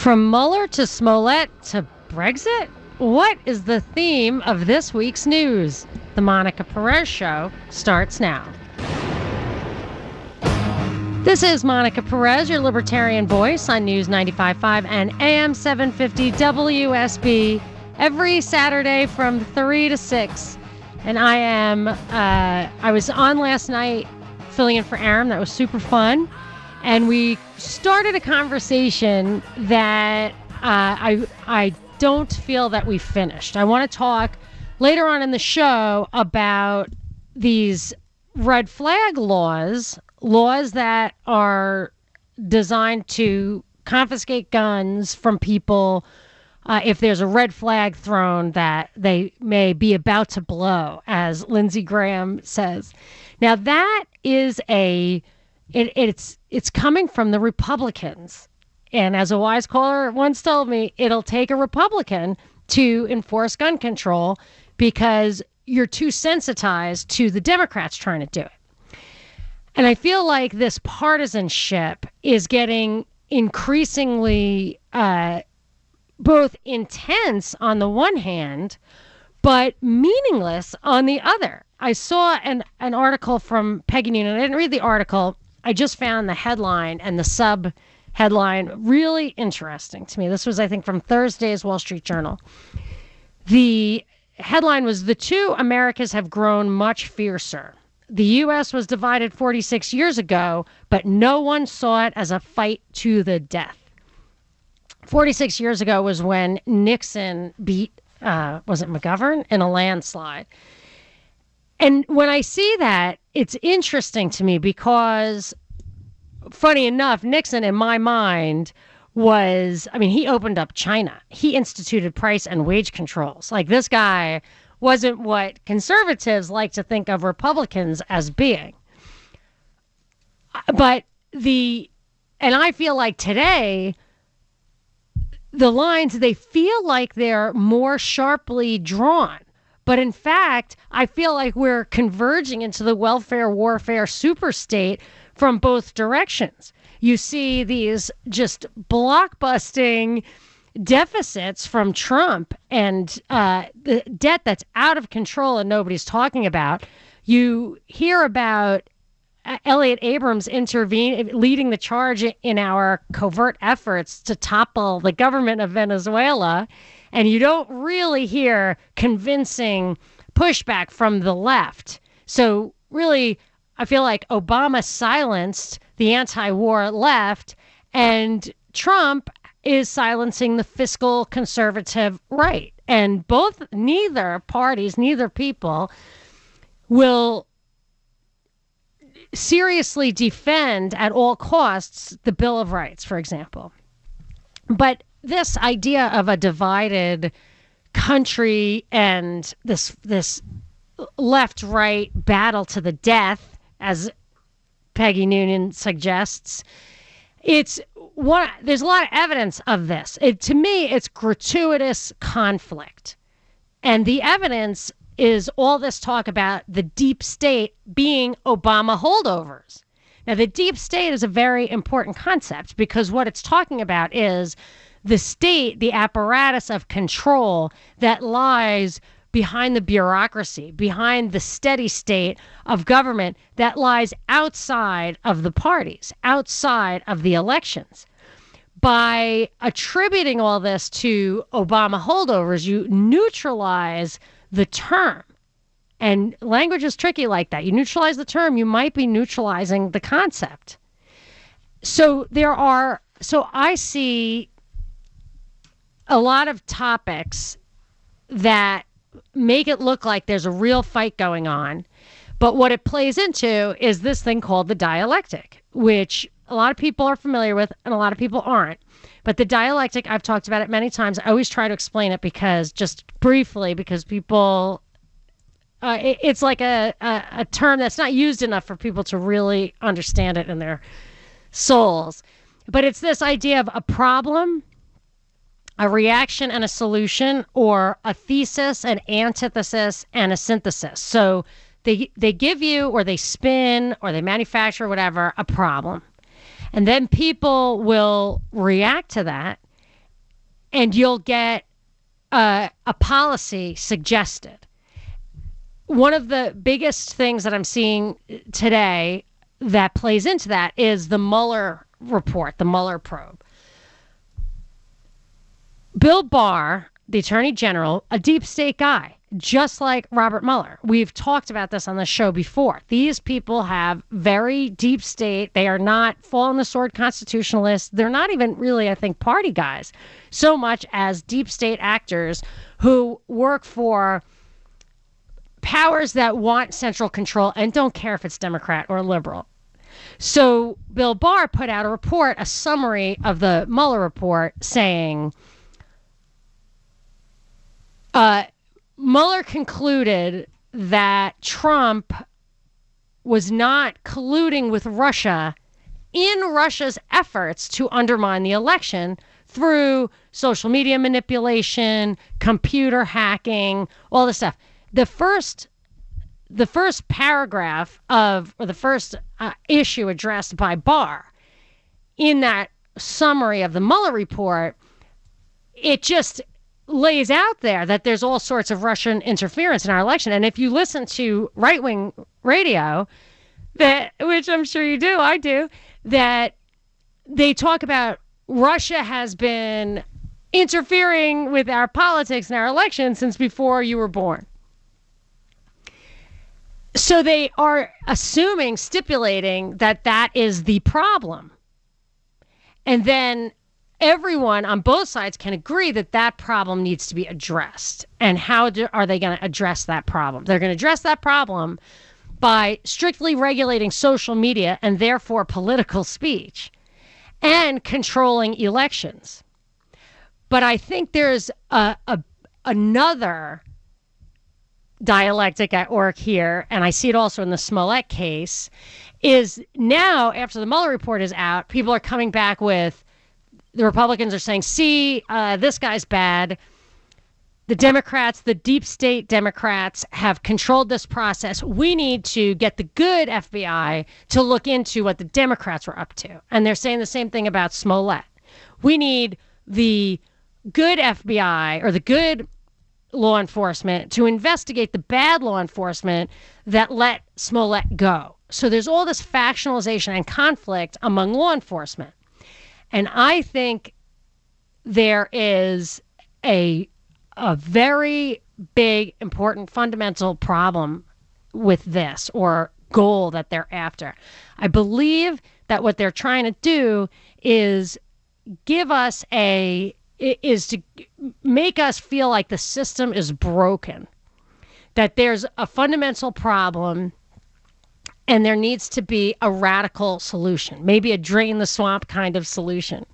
From Mueller to Smollett to Brexit? What is the theme of this week's news? The Monica Perez Show starts now. This is Monica Perez, your libertarian voice on News 95.5 and AM 750 WSB every Saturday from 3 to 6. And I am, uh, I was on last night filling in for Aaron. That was super fun. And we started a conversation that uh, I, I don't feel that we finished. I want to talk later on in the show about these red flag laws laws that are designed to confiscate guns from people uh, if there's a red flag thrown that they may be about to blow, as Lindsey Graham says. Now that is a it, it's it's coming from the Republicans, and as a wise caller once told me, it'll take a Republican to enforce gun control because you're too sensitized to the Democrats trying to do it. And I feel like this partisanship is getting increasingly uh, both intense on the one hand, but meaningless on the other. I saw an, an article from Peggy Noonan. I didn't read the article. I just found the headline and the sub headline really interesting to me. This was, I think, from Thursday's Wall Street Journal. The headline was The Two Americas Have Grown Much Fiercer the U.S. was divided 46 years ago, but no one saw it as a fight to the death. 46 years ago was when Nixon beat, uh, was it McGovern, in a landslide. And when I see that, it's interesting to me because, funny enough, Nixon, in my mind, was, I mean, he opened up China. He instituted price and wage controls. Like this guy wasn't what conservatives like to think of Republicans as being. But the, and I feel like today, the lines, they feel like they're more sharply drawn. But in fact, I feel like we're converging into the welfare warfare super state from both directions. You see these just blockbusting deficits from Trump and uh, the debt that's out of control and nobody's talking about. You hear about uh, Elliott Abrams intervene, leading the charge in our covert efforts to topple the government of Venezuela, and you don't really hear convincing pushback from the left. So really, I feel like Obama silenced the anti-war left, and Trump is silencing the fiscal conservative right. And both, neither parties, neither people will seriously defend at all costs the Bill of Rights, for example. But this idea of a divided country and this this left right battle to the death, as Peggy Noonan suggests, it's one there's a lot of evidence of this. It, to me, it's gratuitous conflict. And the evidence is all this talk about the deep state being Obama holdovers. Now, the deep state is a very important concept because what it's talking about is the state, the apparatus of control that lies behind the bureaucracy, behind the steady state of government that lies outside of the parties, outside of the elections. By attributing all this to Obama holdovers, you neutralize the term. And language is tricky like that. You neutralize the term, you might be neutralizing the concept. So there are, so I see a lot of topics that make it look like there's a real fight going on. But what it plays into is this thing called the dialectic, which a lot of people are familiar with and a lot of people aren't. But the dialectic, I've talked about it many times. I always try to explain it because, just briefly, because people, uh, it, it's like a, a, a term that's not used enough for people to really understand it in their souls. But it's this idea of a problem, a reaction, and a solution, or a thesis, an antithesis, and a synthesis. So they they give you, or they spin, or they manufacture, whatever, a problem and then people will react to that, and you'll get a, a policy suggested. One of the biggest things that I'm seeing today that plays into that is the Mueller report, the Mueller probe. Bill Barr, the Attorney General, a deep state guy, just like Robert Mueller. We've talked about this on the show before. These people have very deep state. They are not fall on the sword constitutionalists. They're not even really, I think, party guys so much as deep state actors who work for powers that want central control and don't care if it's Democrat or liberal. So Bill Barr put out a report, a summary of the Mueller report saying, uh, Mueller concluded that Trump was not colluding with Russia in Russia's efforts to undermine the election through social media manipulation, computer hacking, all this stuff. The first the first paragraph of or the first uh, issue addressed by Barr in that summary of the Mueller report, it just lays out there that there's all sorts of Russian interference in our election. And if you listen to right wing radio, that which I'm sure you do, I do, that they talk about Russia has been interfering with our politics and our elections since before you were born. So they are assuming, stipulating that that is the problem. And then everyone on both sides can agree that that problem needs to be addressed. And how do, are they going to address that problem? They're going to address that problem by strictly regulating social media and therefore political speech and controlling elections. But I think there's a, a another dialectic at work here, and I see it also in the Smollett case, is now after the Mueller report is out, people are coming back with the Republicans are saying, see, uh, this guy's bad. The Democrats, the deep state Democrats, have controlled this process. We need to get the good FBI to look into what the Democrats were up to. And they're saying the same thing about Smollett. We need the good FBI or the good law enforcement to investigate the bad law enforcement that let Smollett go. So there's all this factionalization and conflict among law enforcement. And I think there is a a very big, important, fundamental problem with this or goal that they're after. I believe that what they're trying to do is give us a is to make us feel like the system is broken. That there's a fundamental problem and there needs to be a radical solution, maybe a drain the swamp kind of solution.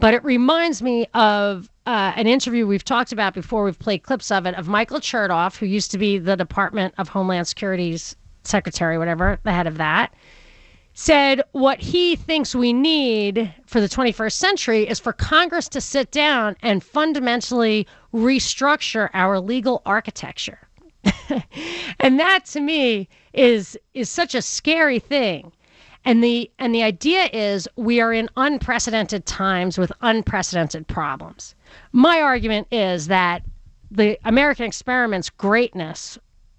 But it reminds me of uh, an interview we've talked about before, we've played clips of it, of Michael Chertoff, who used to be the Department of Homeland Security's secretary, whatever, the head of that, said what he thinks we need for the 21st century is for Congress to sit down and fundamentally restructure our legal architecture. and that to me is is such a scary thing. And the and the idea is we are in unprecedented times with unprecedented problems. My argument is that the American experiment's greatness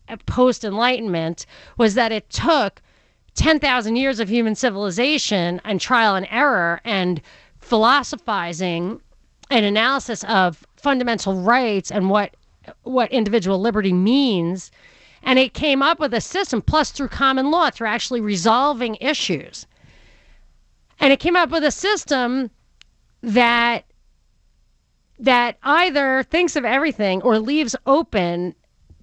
uh, post enlightenment was that it took 10,000 years of human civilization and trial and error and philosophizing and analysis of fundamental rights and what what individual liberty means and it came up with a system, plus through common law, through actually resolving issues. And it came up with a system that that either thinks of everything or leaves open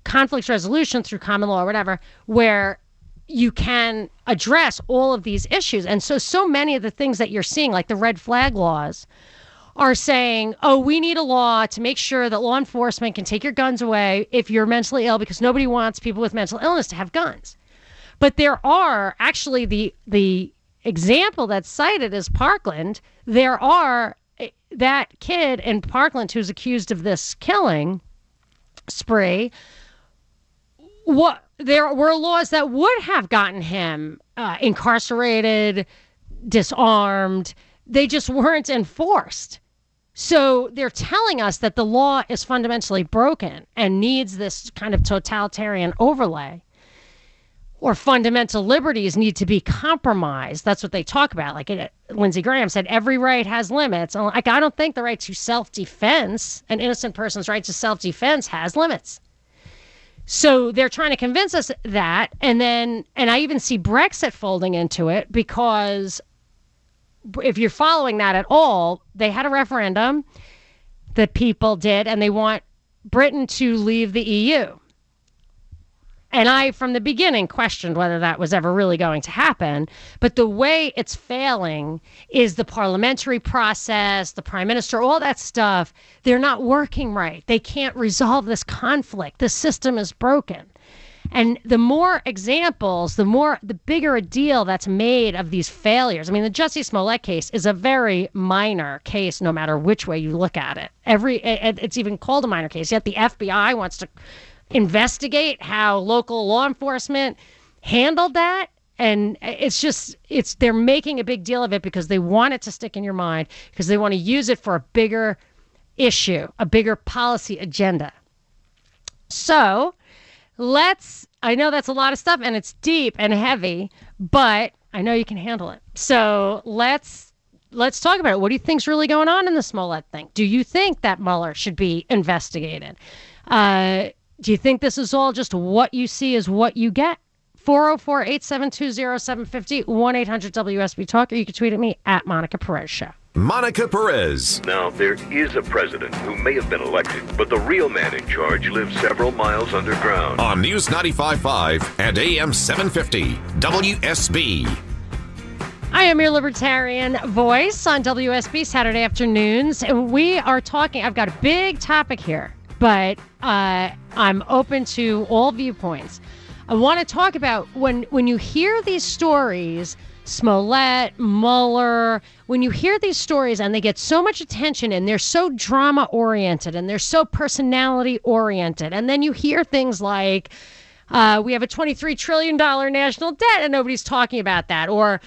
conflict resolution through common law or whatever, where you can address all of these issues. And so, so many of the things that you're seeing, like the red flag laws, are saying, oh, we need a law to make sure that law enforcement can take your guns away if you're mentally ill because nobody wants people with mental illness to have guns. But there are actually the the example that's cited is Parkland. There are eh, that kid in Parkland who's accused of this killing spree. What there were laws that would have gotten him uh, incarcerated, disarmed. They just weren't enforced. So they're telling us that the law is fundamentally broken and needs this kind of totalitarian overlay. Or fundamental liberties need to be compromised. That's what they talk about. Like it, Lindsey Graham said, every right has limits. Like I don't think the right to self-defense, an innocent person's right to self-defense, has limits. So they're trying to convince us that, and then, and I even see Brexit folding into it because if you're following that at all, they had a referendum that people did, and they want Britain to leave the EU. And I, from the beginning, questioned whether that was ever really going to happen. But the way it's failing is the parliamentary process, the prime minister, all that stuff. They're not working right. They can't resolve this conflict. The system is broken. And the more examples, the more, the bigger a deal that's made of these failures. I mean, the Jussie Smollett case is a very minor case, no matter which way you look at it. Every, it's even called a minor case. Yet the FBI wants to investigate how local law enforcement handled that and it's just it's they're making a big deal of it because they want it to stick in your mind because they want to use it for a bigger issue a bigger policy agenda so let's i know that's a lot of stuff and it's deep and heavy but i know you can handle it so let's let's talk about it what do you think's really going on in the smollett thing do you think that mueller should be investigated uh, do you think this is all just what you see is what you get? 404 872 0750 1 800 WSB Talk, or you can tweet at me at Monica Perez Show. Monica Perez. Now, there is a president who may have been elected, but the real man in charge lives several miles underground. On News 95.5 and AM 750, WSB. I am your libertarian voice on WSB Saturday afternoons, and we are talking. I've got a big topic here but uh, I'm open to all viewpoints. I want to talk about when when you hear these stories, Smollett, Mueller, when you hear these stories and they get so much attention and they're so drama oriented and they're so personality oriented, and then you hear things like. Uh, we have a $23 trillion national debt, and nobody's talking about that. Or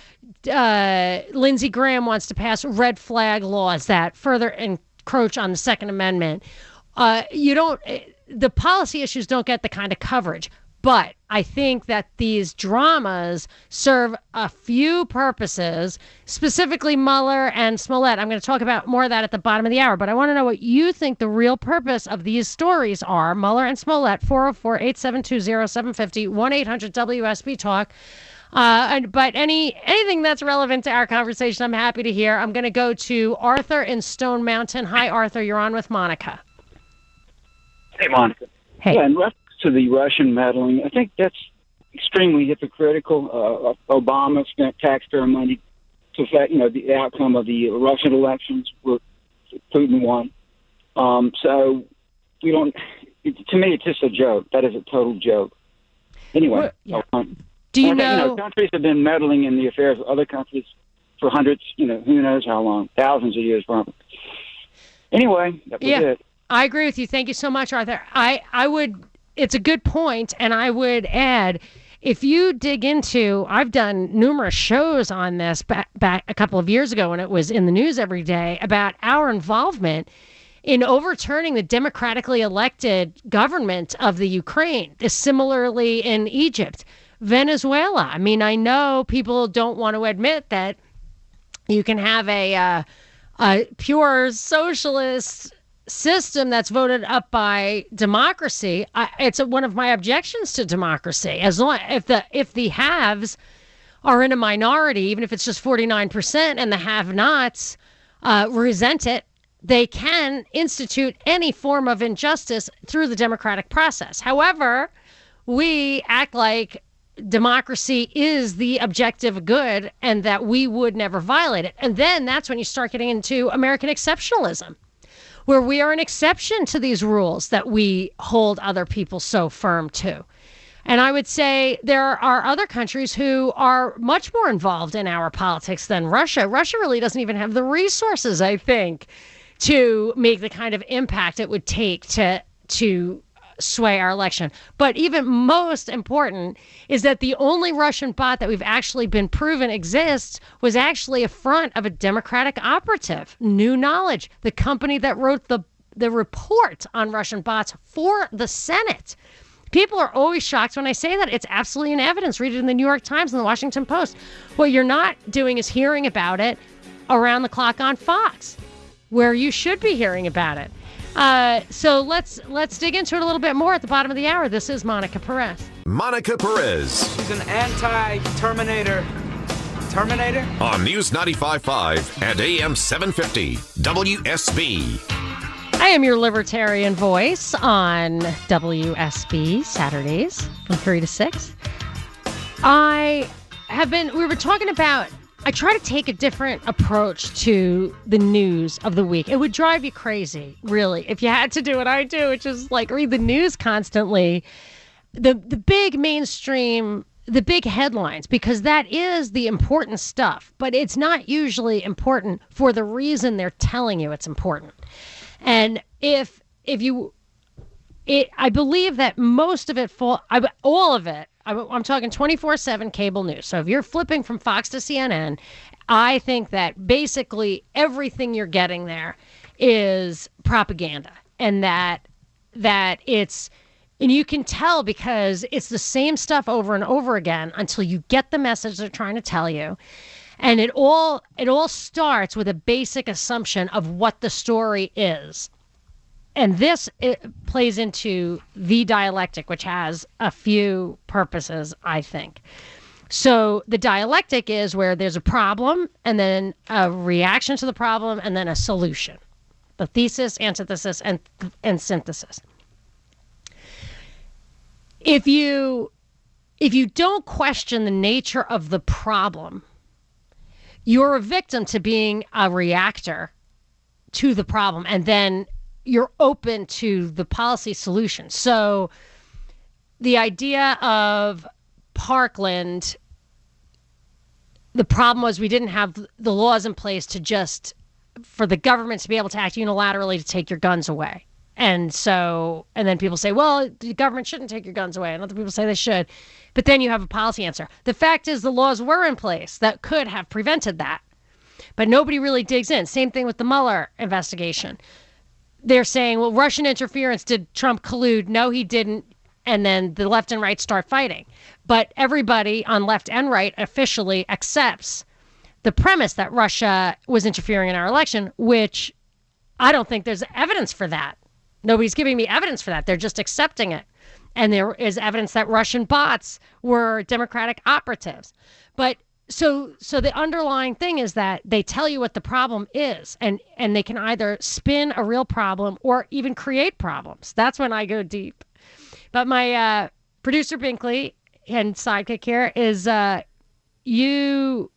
uh, Lindsey Graham wants to pass red flag laws that further encroach on the Second Amendment uh, you don't, eh, the policy issues don't get the kind of coverage. But I think that these dramas serve a few purposes, specifically Mueller and Smollett. I'm going to talk about more of that at the bottom of the hour, but I want to know what you think the real purpose of these stories are. Mueller and Smollett, 404 872 0750 1 800 WSB Talk. Uh, and, but any anything that's relevant to our conversation, I'm happy to hear. I'm going to go to Arthur in Stone Mountain. Hi, Arthur. You're on with Monica. Hey, Monica. Hey. Yeah, to the Russian meddling, I think that's extremely hypocritical. Uh, Obama spent taxpayer money to affect, you know, the outcome of the Russian elections where Putin won. Um, so we don't. It, to me, it's just a joke. That is a total joke. Anyway, yeah. um, Do you know? you know, countries have been meddling in the affairs of other countries for hundreds, you know, who knows how long, thousands of years probably. Anyway, that was Yeah. it. I agree with you. Thank you so much, Arthur. I, I would, it's a good point, and I would add, if you dig into, I've done numerous shows on this back, back a couple of years ago when it was in the news every day about our involvement in overturning the democratically elected government of the Ukraine. Similarly in Egypt, Venezuela. I mean, I know people don't want to admit that you can have a, uh, a pure socialist system that's voted up by democracy. I, it's one of my objections to democracy. As long if the if the haves are in a minority, even if it's just forty nine percent, and the have-nots uh, resent it, they can institute any form of injustice through the democratic process. However, we act like democracy is the objective good and that we would never violate it. And then that's when you start getting into American exceptionalism, where we are an exception to these rules that we hold other people so firm to. And I would say there are other countries who are much more involved in our politics than Russia. Russia really doesn't even have the resources, I think, to make the kind of impact it would take to to sway our election. But even most important is that the only Russian bot that we've actually been proven exists was actually a front of a Democratic operative, New Knowledge, the company that wrote the the report on Russian bots for the Senate. People are always shocked when I say that. It's absolutely in evidence. Read it in the New York Times and the Washington Post. What you're not doing is hearing about it around the clock on Fox, where you should be hearing about it. Uh, so let's let's dig into it a little bit more at the bottom of the hour. This is Monica Perez. Monica Perez. She's an anti-Terminator. Terminator? On News 95.5 and AM 750 WSB. I am your libertarian voice on WSB Saturdays from 3 to 6. I have been, we were talking about, I try to take a different approach to the news of the week. It would drive you crazy, really, if you had to do what I do, which is like read the news constantly. The, the big mainstream the big headlines because that is the important stuff, but it's not usually important for the reason they're telling you it's important. And if if you it I believe that most of it fall I, all of it I'm talking 24/7 cable news. So if you're flipping from Fox to CNN, I think that basically everything you're getting there is propaganda and that that it's and you can tell because it's the same stuff over and over again until you get the message they're trying to tell you. And it all it all starts with a basic assumption of what the story is. And this eh, plays into the dialectic, which has a few purposes, I think. So the dialectic is where there's a problem and then a reaction to the problem and then a solution. The thesis, antithesis, and and synthesis if you if you don't question the nature of the problem, you're a victim to being a reactor to the problem and then you're open to the policy solution. So the idea of Parkland the problem was we didn't have the laws in place to just for the government to be able to act unilaterally to take your guns away. And so, and then people say, well, the government shouldn't take your guns away. And other people say they should. But then you have a policy answer. The fact is, the laws were in place that could have prevented that. But nobody really digs in. Same thing with the Mueller investigation. They're saying, well, Russian interference. Did Trump collude? No, he didn't. And then the left and right start fighting. But everybody on left and right officially accepts the premise that Russia was interfering in our election, which I don't think there's evidence for that. Nobody's giving me evidence for that. They're just accepting it. And there is evidence that Russian bots were Democratic operatives. But so so the underlying thing is that they tell you what the problem is and and they can either spin a real problem or even create problems. That's when I go deep. But my uh, producer Binkley and sidekick here is uh, you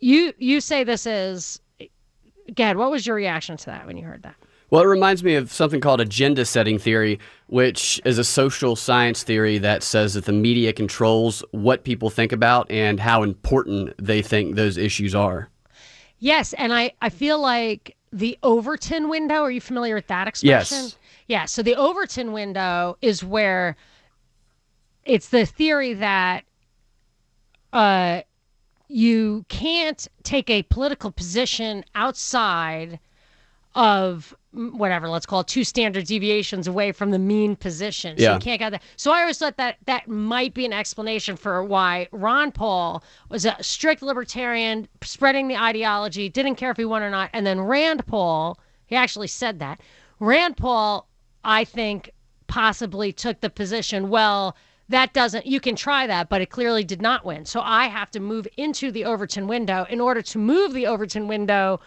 you you say this is Gad, what was your reaction to that when you heard that? Well, it reminds me of something called agenda setting theory, which is a social science theory that says that the media controls what people think about and how important they think those issues are. Yes, and I, I feel like the Overton window, are you familiar with that expression? Yes. Yeah, so the Overton window is where it's the theory that uh, you can't take a political position outside of whatever let's call it two standard deviations away from the mean position. So yeah. you can't get that. So i always thought that that might be an explanation for why ron paul was a strict libertarian spreading the ideology didn't care if he won or not. And then rand paul he actually said that. Rand paul i think possibly took the position well that doesn't you can try that but it clearly did not win. So i have to move into the overton window in order to move the overton window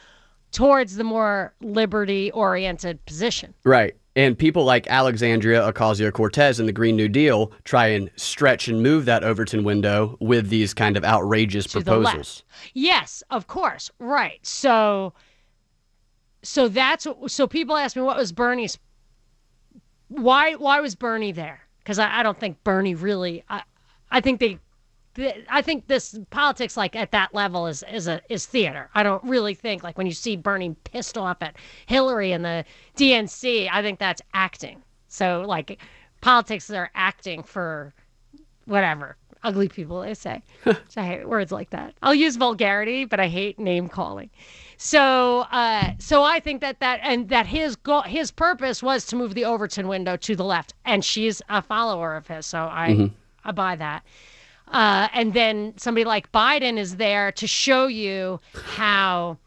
towards the more liberty oriented position. Right. And people like Alexandria Ocasio Cortez and the Green New Deal try and stretch and move that Overton window with these kind of outrageous to proposals. Yes, of course. Right. So so that's so people ask me what was Bernie's why why was Bernie there? Because I, I don't think Bernie really I I think they th- I think this politics like at that level is is a is theater. I don't really think like when you see Bernie pissed off at Hillary and the DNC, I think that's acting. So like politics are acting for whatever ugly people they say. I hate words like that. I'll use vulgarity, but I hate name calling. So, uh, so I think that that and that his goal, his purpose was to move the Overton window to the left, and she's a follower of his, so I I buy that. Uh, and then somebody like Biden is there to show you how.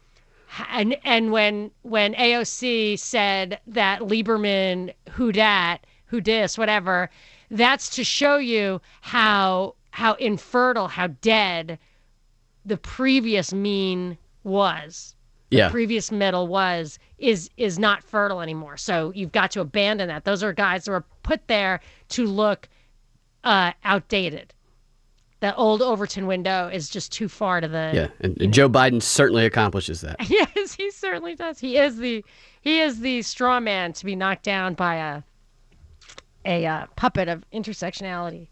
And and when when AOC said that Lieberman who dat who dis whatever, that's to show you how how infertile how dead the previous mean was Yeah. previous middle was is is not fertile anymore. So you've got to abandon that. Those are guys that were put there to look uh, outdated. The old Overton window is just too far to the. Yeah. And, and Joe Biden certainly accomplishes that. Yes, he certainly does. He is the he is the straw man to be knocked down by a a uh, puppet of intersectionality.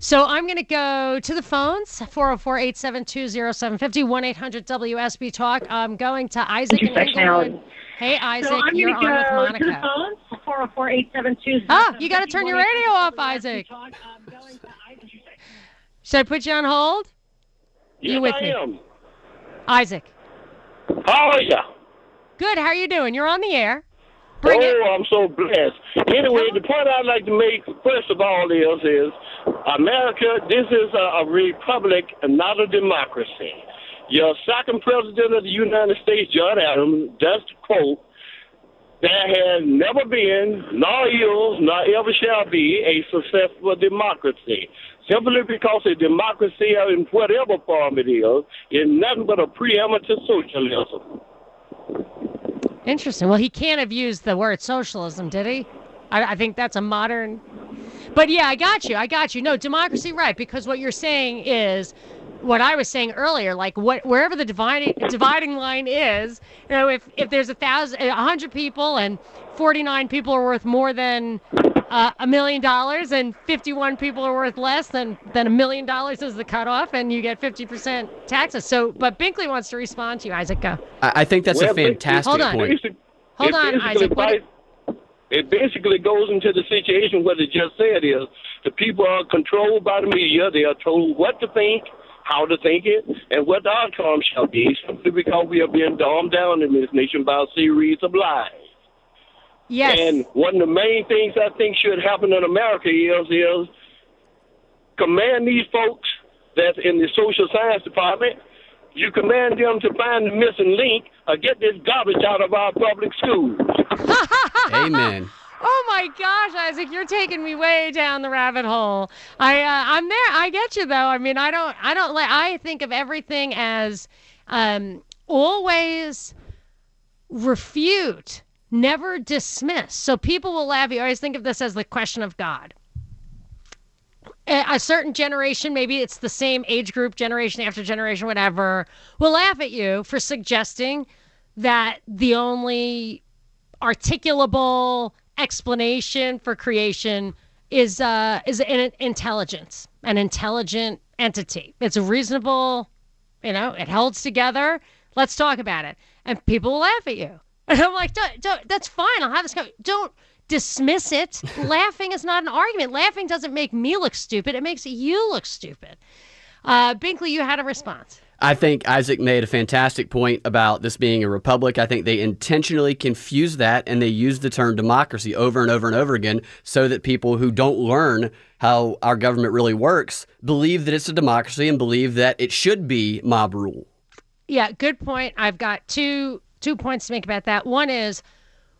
So I'm going to go to the phones 404-872-0750 1-800-WSB talk. I'm going to Isaac in Englewood. Hey Isaac, So I'm you're on go with to the Monica. phones, 404 872 Ah, you got to turn your radio off, Isaac. Should I put you on hold? Yes, You with I me? am. Isaac. How are ya? Good. How are you doing? You're on the air. Bring oh, it. I'm so blessed. Anyway, the point I'd like to make first of all is, is America. This is a, a republic and not a democracy. Your second president of the United States, John Adams, does quote. There has never been, nor is, nor ever shall be a successful democracy. Simply because a democracy, in whatever form it is, is nothing but a preeminent socialism. Interesting. Well, he can't have used the word socialism, did he? I, I think that's a modern. But yeah, I got you. I got you. No, democracy, right? Because what you're saying is what I was saying earlier. Like what, wherever the dividing dividing line is, you know, if if there's a thousand, a hundred people, and 49 people are worth more than uh, a million dollars, and 51 people are worth less than than a million dollars is the cutoff, and you get 50% taxes. So, but Binkley wants to respond to you, Isaac. Go. I, I think that's Well, a but- fantastic Hold on. point. Hold it on, basically Isaac. What- bites- it basically goes into the situation what it just said is the people are controlled by the media. They are told what to think, how to think it, and what the outcome shall be, simply because we are being dumbed down in this nation by a series of lies. Yes. And one of the main things I think should happen in America is is command these folks that's in the social science department. You command them to find the missing link or get this garbage out of our public schools. Amen. Oh my gosh, Isaac, you're taking me way down the rabbit hole. I uh, I'm there. I get you though. I mean, I don't I don't like I think of everything as um always refute, never dismiss. So people will laugh. You always think of this as the question of God. A, certain generation, maybe it's the same age group, generation after generation, whatever, will laugh at you for suggesting that the only articulable explanation for creation is uh, is an intelligence, an intelligent entity. It's reasonable, you know, it holds together. Let's talk about it, and people will laugh at you. And I'm like, don't, don't, that's fine. I'll have this. Go. Don't dismiss it. Laughing is not an argument. Laughing doesn't make me look stupid. It makes you look stupid. Uh, Binkley, you had a response. I think Isaac made a fantastic point about this being a republic. I think they intentionally confuse that and they use the term democracy over and over and over again so that people who don't learn how our government really works believe that it's a democracy and believe that it should be mob rule. Yeah, good point. I've got two two points to make about that. One is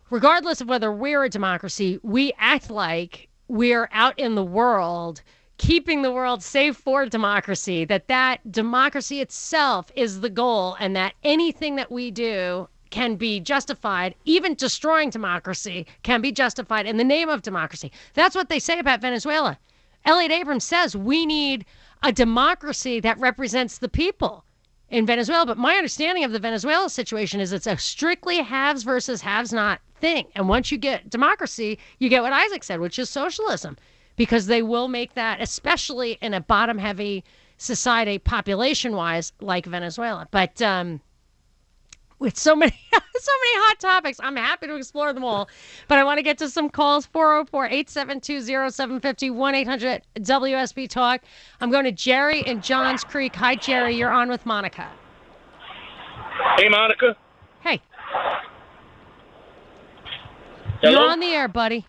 regardless of whether we're a democracy, we act like we're out in the world keeping the world safe for democracy that that democracy itself is the goal and that anything that we do can be justified, even destroying democracy can be justified in the name of democracy. That's what they say about Venezuela. Elliott Abrams says we need a democracy that represents the people in Venezuela. But my understanding of the Venezuela situation is it's a strictly haves versus haves not thing. And once you get democracy, you get what Isaac said, which is socialism, because they will make that, especially in a bottom heavy society population wise like Venezuela. But um, with so many so many hot topics. I'm happy to explore them all. But I want to get to some calls 404-872-0750 1-800 WSB Talk. I'm going to Jerry in Johns Creek. Hi Jerry, you're on with Monica. Hey Monica. Hey. Hello? You're on the air, buddy.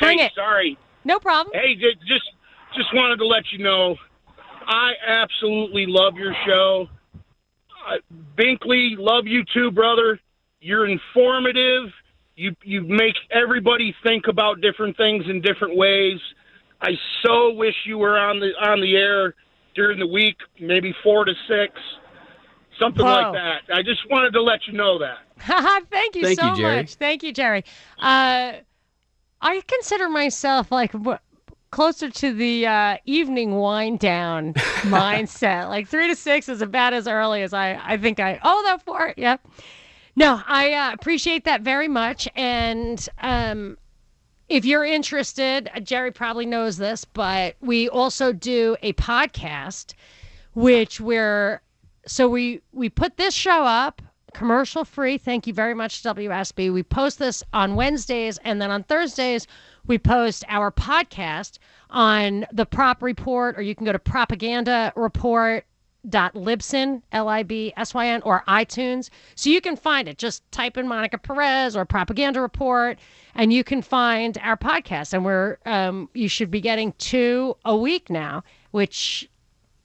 Bring hey, it. Sorry. No problem. Hey, just just wanted to let you know, I absolutely love your show. Uh, Binkley, love you too, brother. You're informative. You you make everybody think about different things in different ways. I so wish you were on the on the air during the week, maybe four to six, something Whoa. like that. I just wanted to let you know that. Thank you Thank so you, Jerry. much. Thank you, Jerry. Uh, I consider myself like w- closer to the uh, evening wind down mindset. Like three to six is about as early as I, I think I owe that for it. Yep. No, I uh, appreciate that very much. And um, if you're interested, uh, Jerry probably knows this, but we also do a podcast, which we're so we we put this show up commercial free. Thank you very much, WSB. We post this on Wednesdays, and then on Thursdays we post our podcast on the Prop Report, or you can go to Propaganda Report dot libsyn l-i-b-s-y-n or itunes. So you can find it. Just type in monica perez or propaganda report and you can find our podcast. And we're um, you should be getting two a week now which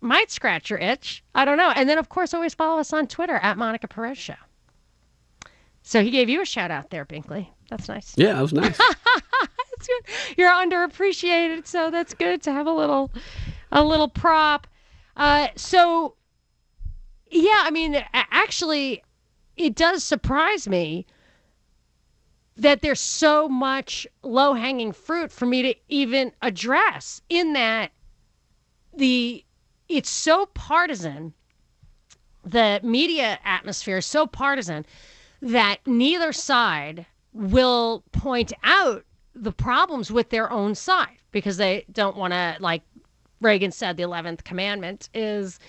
might scratch your itch. I don't know. And then of course always follow us on twitter at monica perez show. So he gave you a shout out there binkley. That's nice. Yeah, that was nice. that's good. You're underappreciated, so that's good to have a little, a little prop. Uh, so, yeah, I mean, actually, it does surprise me that there's so much low hanging fruit for me to even address. In that, the it's so partisan. The media atmosphere is so partisan that neither side will point out the problems with their own side because they don't want to like Reagan said the 11th commandment is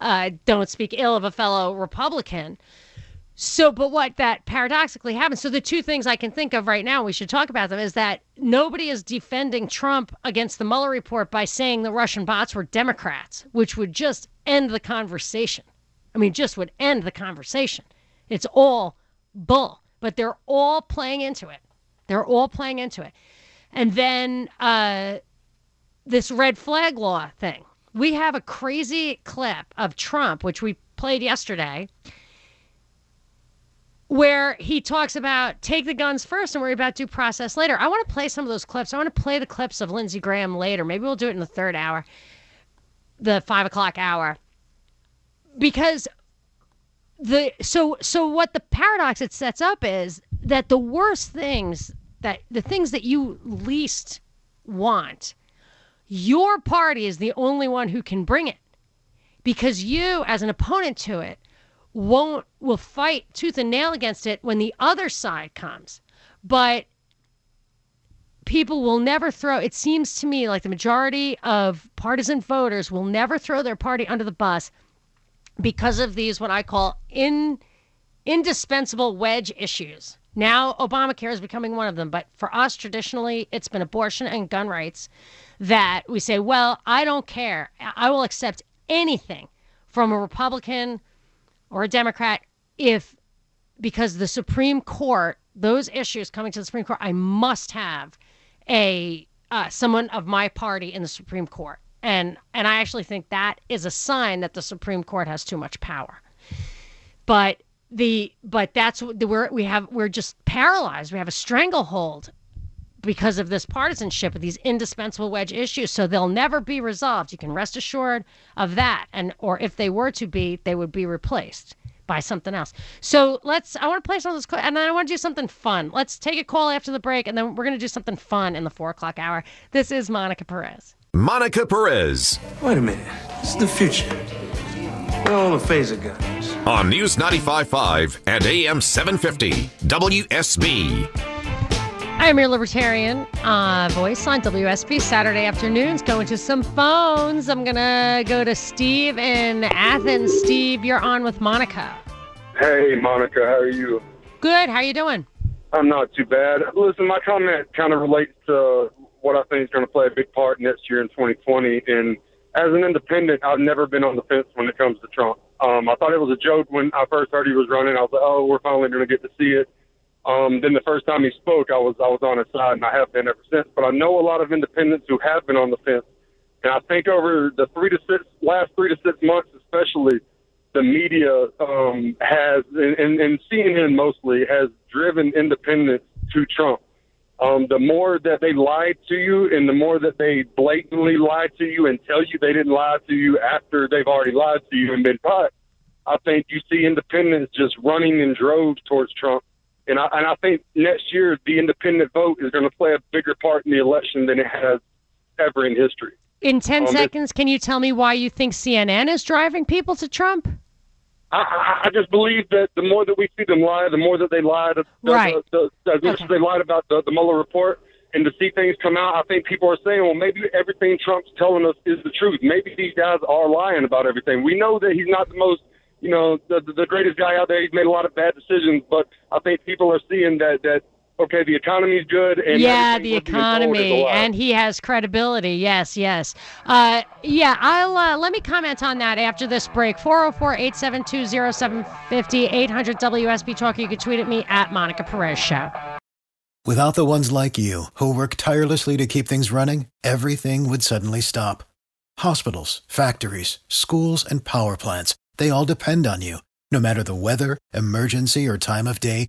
uh, don't speak ill of a fellow Republican. So, but what that paradoxically happens. So, the two things I can think of right now, we should talk about them, is that nobody is defending Trump against the Mueller report by saying the Russian bots were Democrats, which would just end the conversation. I mean, just would end the conversation. It's all bull, but they're all playing into it. They're all playing into it. And then uh, this red flag law thing. We have a crazy clip of Trump, which we played yesterday, where he talks about take the guns first and worry about due process later. I want to play some of those clips. I want to play the clips of Lindsey Graham later. Maybe we'll do it in the third hour, the five o'clock hour, because the so so what the paradox it sets up is that the worst things that the things that you least want your party is the only one who can bring it because you as an opponent to it won't will fight tooth and nail against it when the other side comes but people will never throw it seems to me like the majority of partisan voters will never throw their party under the bus because of these what I call in indispensable wedge issues. Now Obamacare is becoming one of them, but for us traditionally it's been abortion and gun rights that we say, well, I don't care. I will accept anything from a Republican or a Democrat if because the Supreme Court, those issues coming to the Supreme Court, I must have a uh, someone of my party in the Supreme Court and and I actually think that is a sign that the Supreme Court has too much power. But the but that's what the, we're we have we're just paralyzed. We have a stranglehold because of this partisanship of these indispensable wedge issues. So they'll never be resolved. You can rest assured of that. And or if they were to be, they would be replaced by something else. So let's. I want to play some of this, and then I want to do something fun. Let's take a call after the break, and then we're gonna do something fun in the four o'clock hour. This is Monica Perez. Monica Perez Wait a minute. This is the future. Where all the phaser guns? on News 95.5 and AM 750 WSB. I am your libertarian uh, voice on WSB Saturday afternoons. Going to some phones. I'm gonna go to Steve in Athens. Steve, you're on with Monica. Hey, Monica, how are you? Good. How are you doing? I'm not too bad. Listen, my comment kind of relates to what I think is going to play a big part next year in 2020. And as an independent, I've never been on the fence when it comes to Trump. Um, I thought it was a joke when I first heard he was running. I was like, oh, we're finally going to get to see it. Um, then the first time he spoke, I was I was on his side, and I have been ever since. But I know a lot of independents who have been on the fence, and I think over the three to six last three to six months, especially, the media um, has, and, and, CNN mostly, has driven independents to Trump. Um, the more that they lied to you, and the more that they blatantly lied to you and tell you they didn't lie to you after they've already lied to you and been caught, I think you see independents just running in droves towards Trump. And I, and I think next year the independent vote is going to play a bigger part in the election than it has ever in history. In 10 Um, seconds, can you tell me why you think CNN is driving people to Trump? I, I, just believe that the more that we see them lie, the more that they lie. The, Right. The, the, as much as they lied about the, the Mueller report, and to see things come out, I think people are saying, well, maybe everything Trump's telling us is the truth. Maybe these guys are lying about everything. We know that he's not the most, you know, the, the, the greatest guy out there. He's made a lot of bad decisions, but I think people are seeing that that okay, the economy's good, and yeah, the we're being told is a economy, and he has credibility. Yes, yes. Uh, yeah, I'll uh, let me comment on that after this break. 404-872-0750, 800 WSB Talk. You can tweet at me at Monica Perez Show. Without the ones like you, who work tirelessly to keep things running, everything would suddenly stop. Hospitals, factories, schools, and power plants, they all depend on you. No matter the weather, emergency, or time of day,